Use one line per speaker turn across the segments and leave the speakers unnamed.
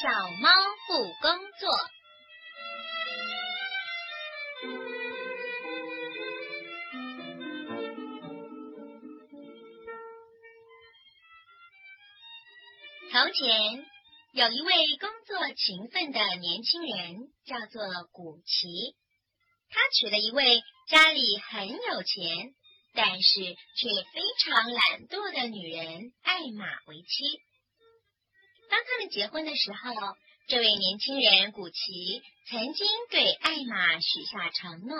小猫不工作。从前有一位工作勤奋的年轻人，叫做古奇。他娶了一位家里很有钱，但是却非常懒惰的女人艾玛为妻。当他们结婚的时候，这位年轻人古奇曾经对艾玛许下承诺。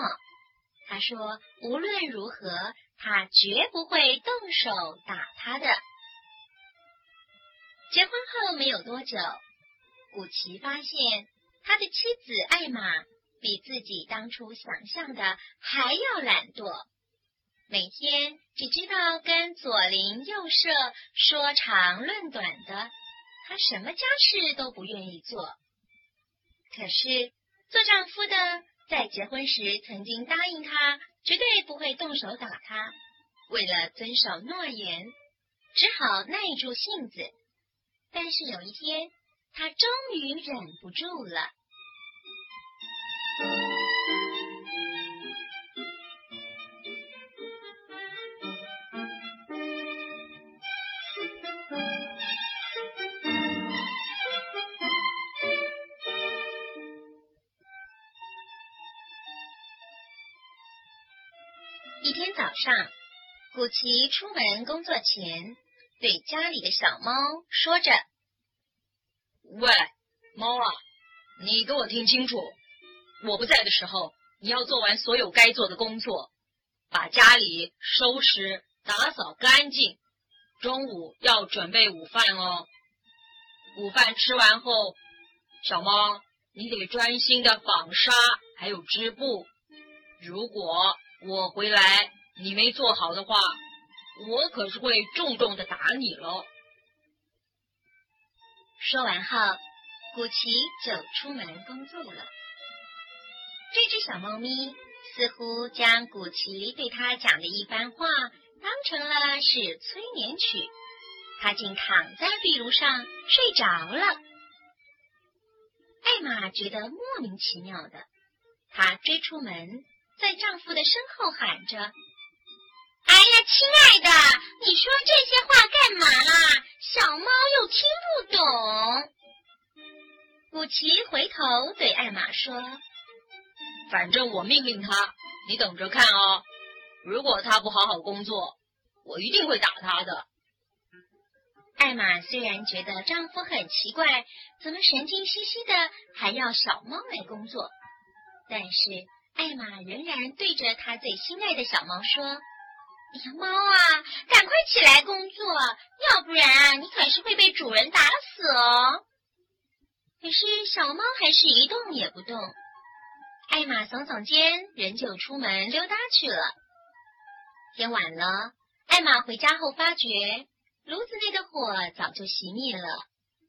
他说：“无论如何，他绝不会动手打她的。”结婚后没有多久，古奇发现他的妻子艾玛比自己当初想象的还要懒惰，每天只知道跟左邻右舍说长论短的。她什么家事都不愿意做，可是做丈夫的在结婚时曾经答应她绝对不会动手打她。为了遵守诺言，只好耐住性子。但是有一天，她终于忍不住了。早上，古奇出门工作前，对家里的小猫说着：“
喂，猫啊，你给我听清楚，我不在的时候，你要做完所有该做的工作，把家里收拾打扫干净。中午要准备午饭哦。午饭吃完后，小猫，你得专心的纺纱，还有织布。如果……”我回来，你没做好的话，我可是会重重的打你喽。
说完后，古奇就出门工作了。这只小猫咪似乎将古奇对他讲的一番话当成了是催眠曲，它竟躺在壁炉上睡着了。艾玛觉得莫名其妙的，她追出门。在丈夫的身后喊着：“哎呀，亲爱的，你说这些话干嘛啦？小猫又听不懂。”古奇回头对艾玛说：“
反正我命令他，你等着看哦。如果他不好好工作，我一定会打他的。”
艾玛虽然觉得丈夫很奇怪，怎么神经兮兮的还要小猫来工作，但是。艾玛仍然对着她最心爱的小猫说：“哎呀，猫啊，赶快起来工作，要不然啊，你可是会被主人打死哦。”可是小猫还是一动也不动。艾玛耸耸肩，仍旧出门溜达去了。天晚了，艾玛回家后发觉炉子内的火早就熄灭了，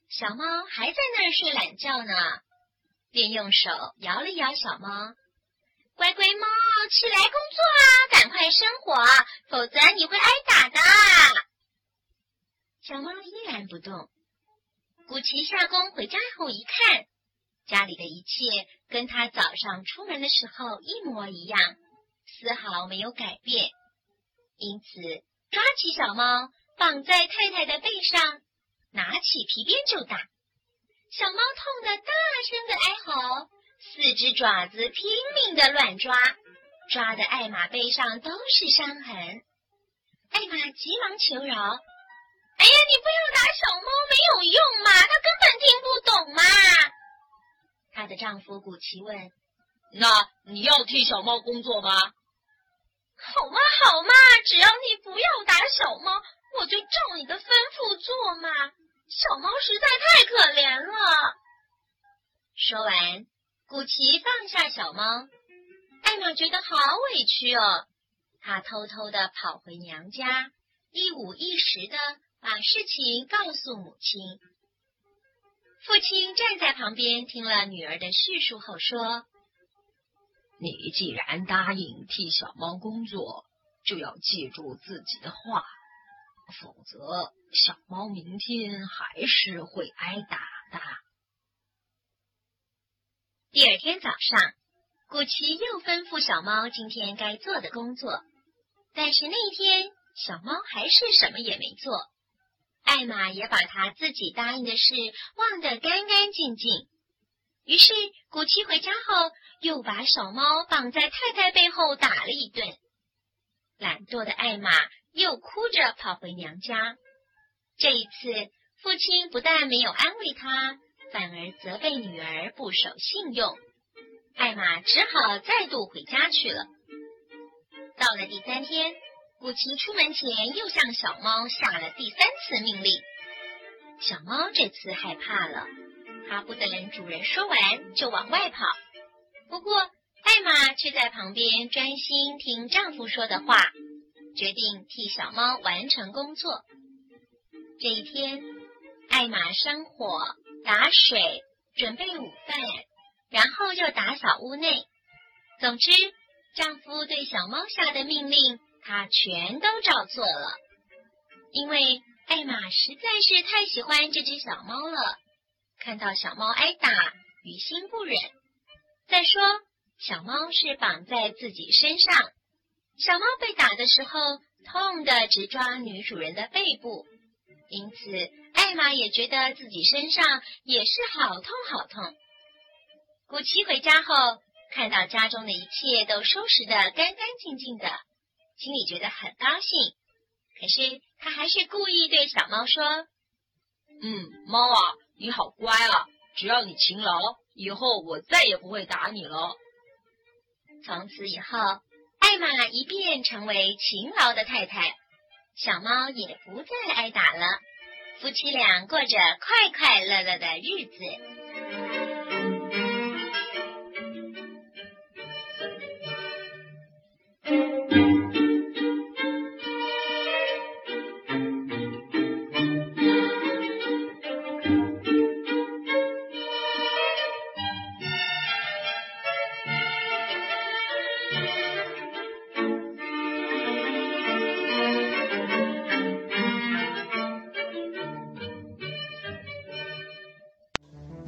小猫还在那儿睡懒觉呢，便用手摇了摇小猫。乖乖猫，起来工作啊！赶快生火，否则你会挨打的。小猫依然不动。古奇下工回家后一看，家里的一切跟他早上出门的时候一模一样，丝毫没有改变。因此，抓起小猫绑在太太的背上，拿起皮鞭就打。小猫痛得大声的哀嚎。四只爪子拼命的乱抓，抓的艾玛背上都是伤痕。艾玛急忙求饶：“哎呀，你不要打小猫，没有用嘛，它根本听不懂嘛。”她的丈夫古奇问：“
那你要替小猫工作吗？”“
好嘛，好嘛，只要你不要打小猫，我就照你的吩咐做嘛。小猫实在太可怜了。”说完。古奇放下小猫，艾玛觉得好委屈哦。她偷偷的跑回娘家，一五一十的把事情告诉母亲。父亲站在旁边听了女儿的叙述后说：“
你既然答应替小猫工作，就要记住自己的话，否则小猫明天还是会挨打的。”
第二天早上，古奇又吩咐小猫今天该做的工作，但是那一天小猫还是什么也没做。艾玛也把他自己答应的事忘得干干净净。于是古奇回家后，又把小猫绑在太太背后打了一顿。懒惰的艾玛又哭着跑回娘家。这一次，父亲不但没有安慰他，反而责备女儿不守信用。艾玛只好再度回家去了。到了第三天，古奇出门前又向小猫下了第三次命令。小猫这次害怕了，它不等主人说完就往外跑。不过，艾玛却在旁边专心听丈夫说的话，决定替小猫完成工作。这一天，艾玛生火、打水、准备午饭，然后又打扫屋内。总之，丈夫对小猫下的命令，她全都照做了。因为艾玛实在是太喜欢这只小猫了，看到小猫挨打，于心不忍。再说，小猫是绑在自己身上，小猫被打的时候，痛的直抓女主人的背部。因此，艾玛也觉得自己身上也是好痛好痛。古奇回家后，看到家中的一切都收拾得干干净净的，心里觉得很高兴。可是他还是故意对小猫说：“
嗯，猫啊，你好乖啊！只要你勤劳，以后我再也不会打你了。”
从此以后，艾玛一变成为勤劳的太太。小猫也不再挨打了，夫妻俩过着快快乐乐的日子。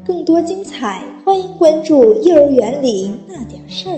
更多精彩，欢迎关注《幼儿园里那点事儿》。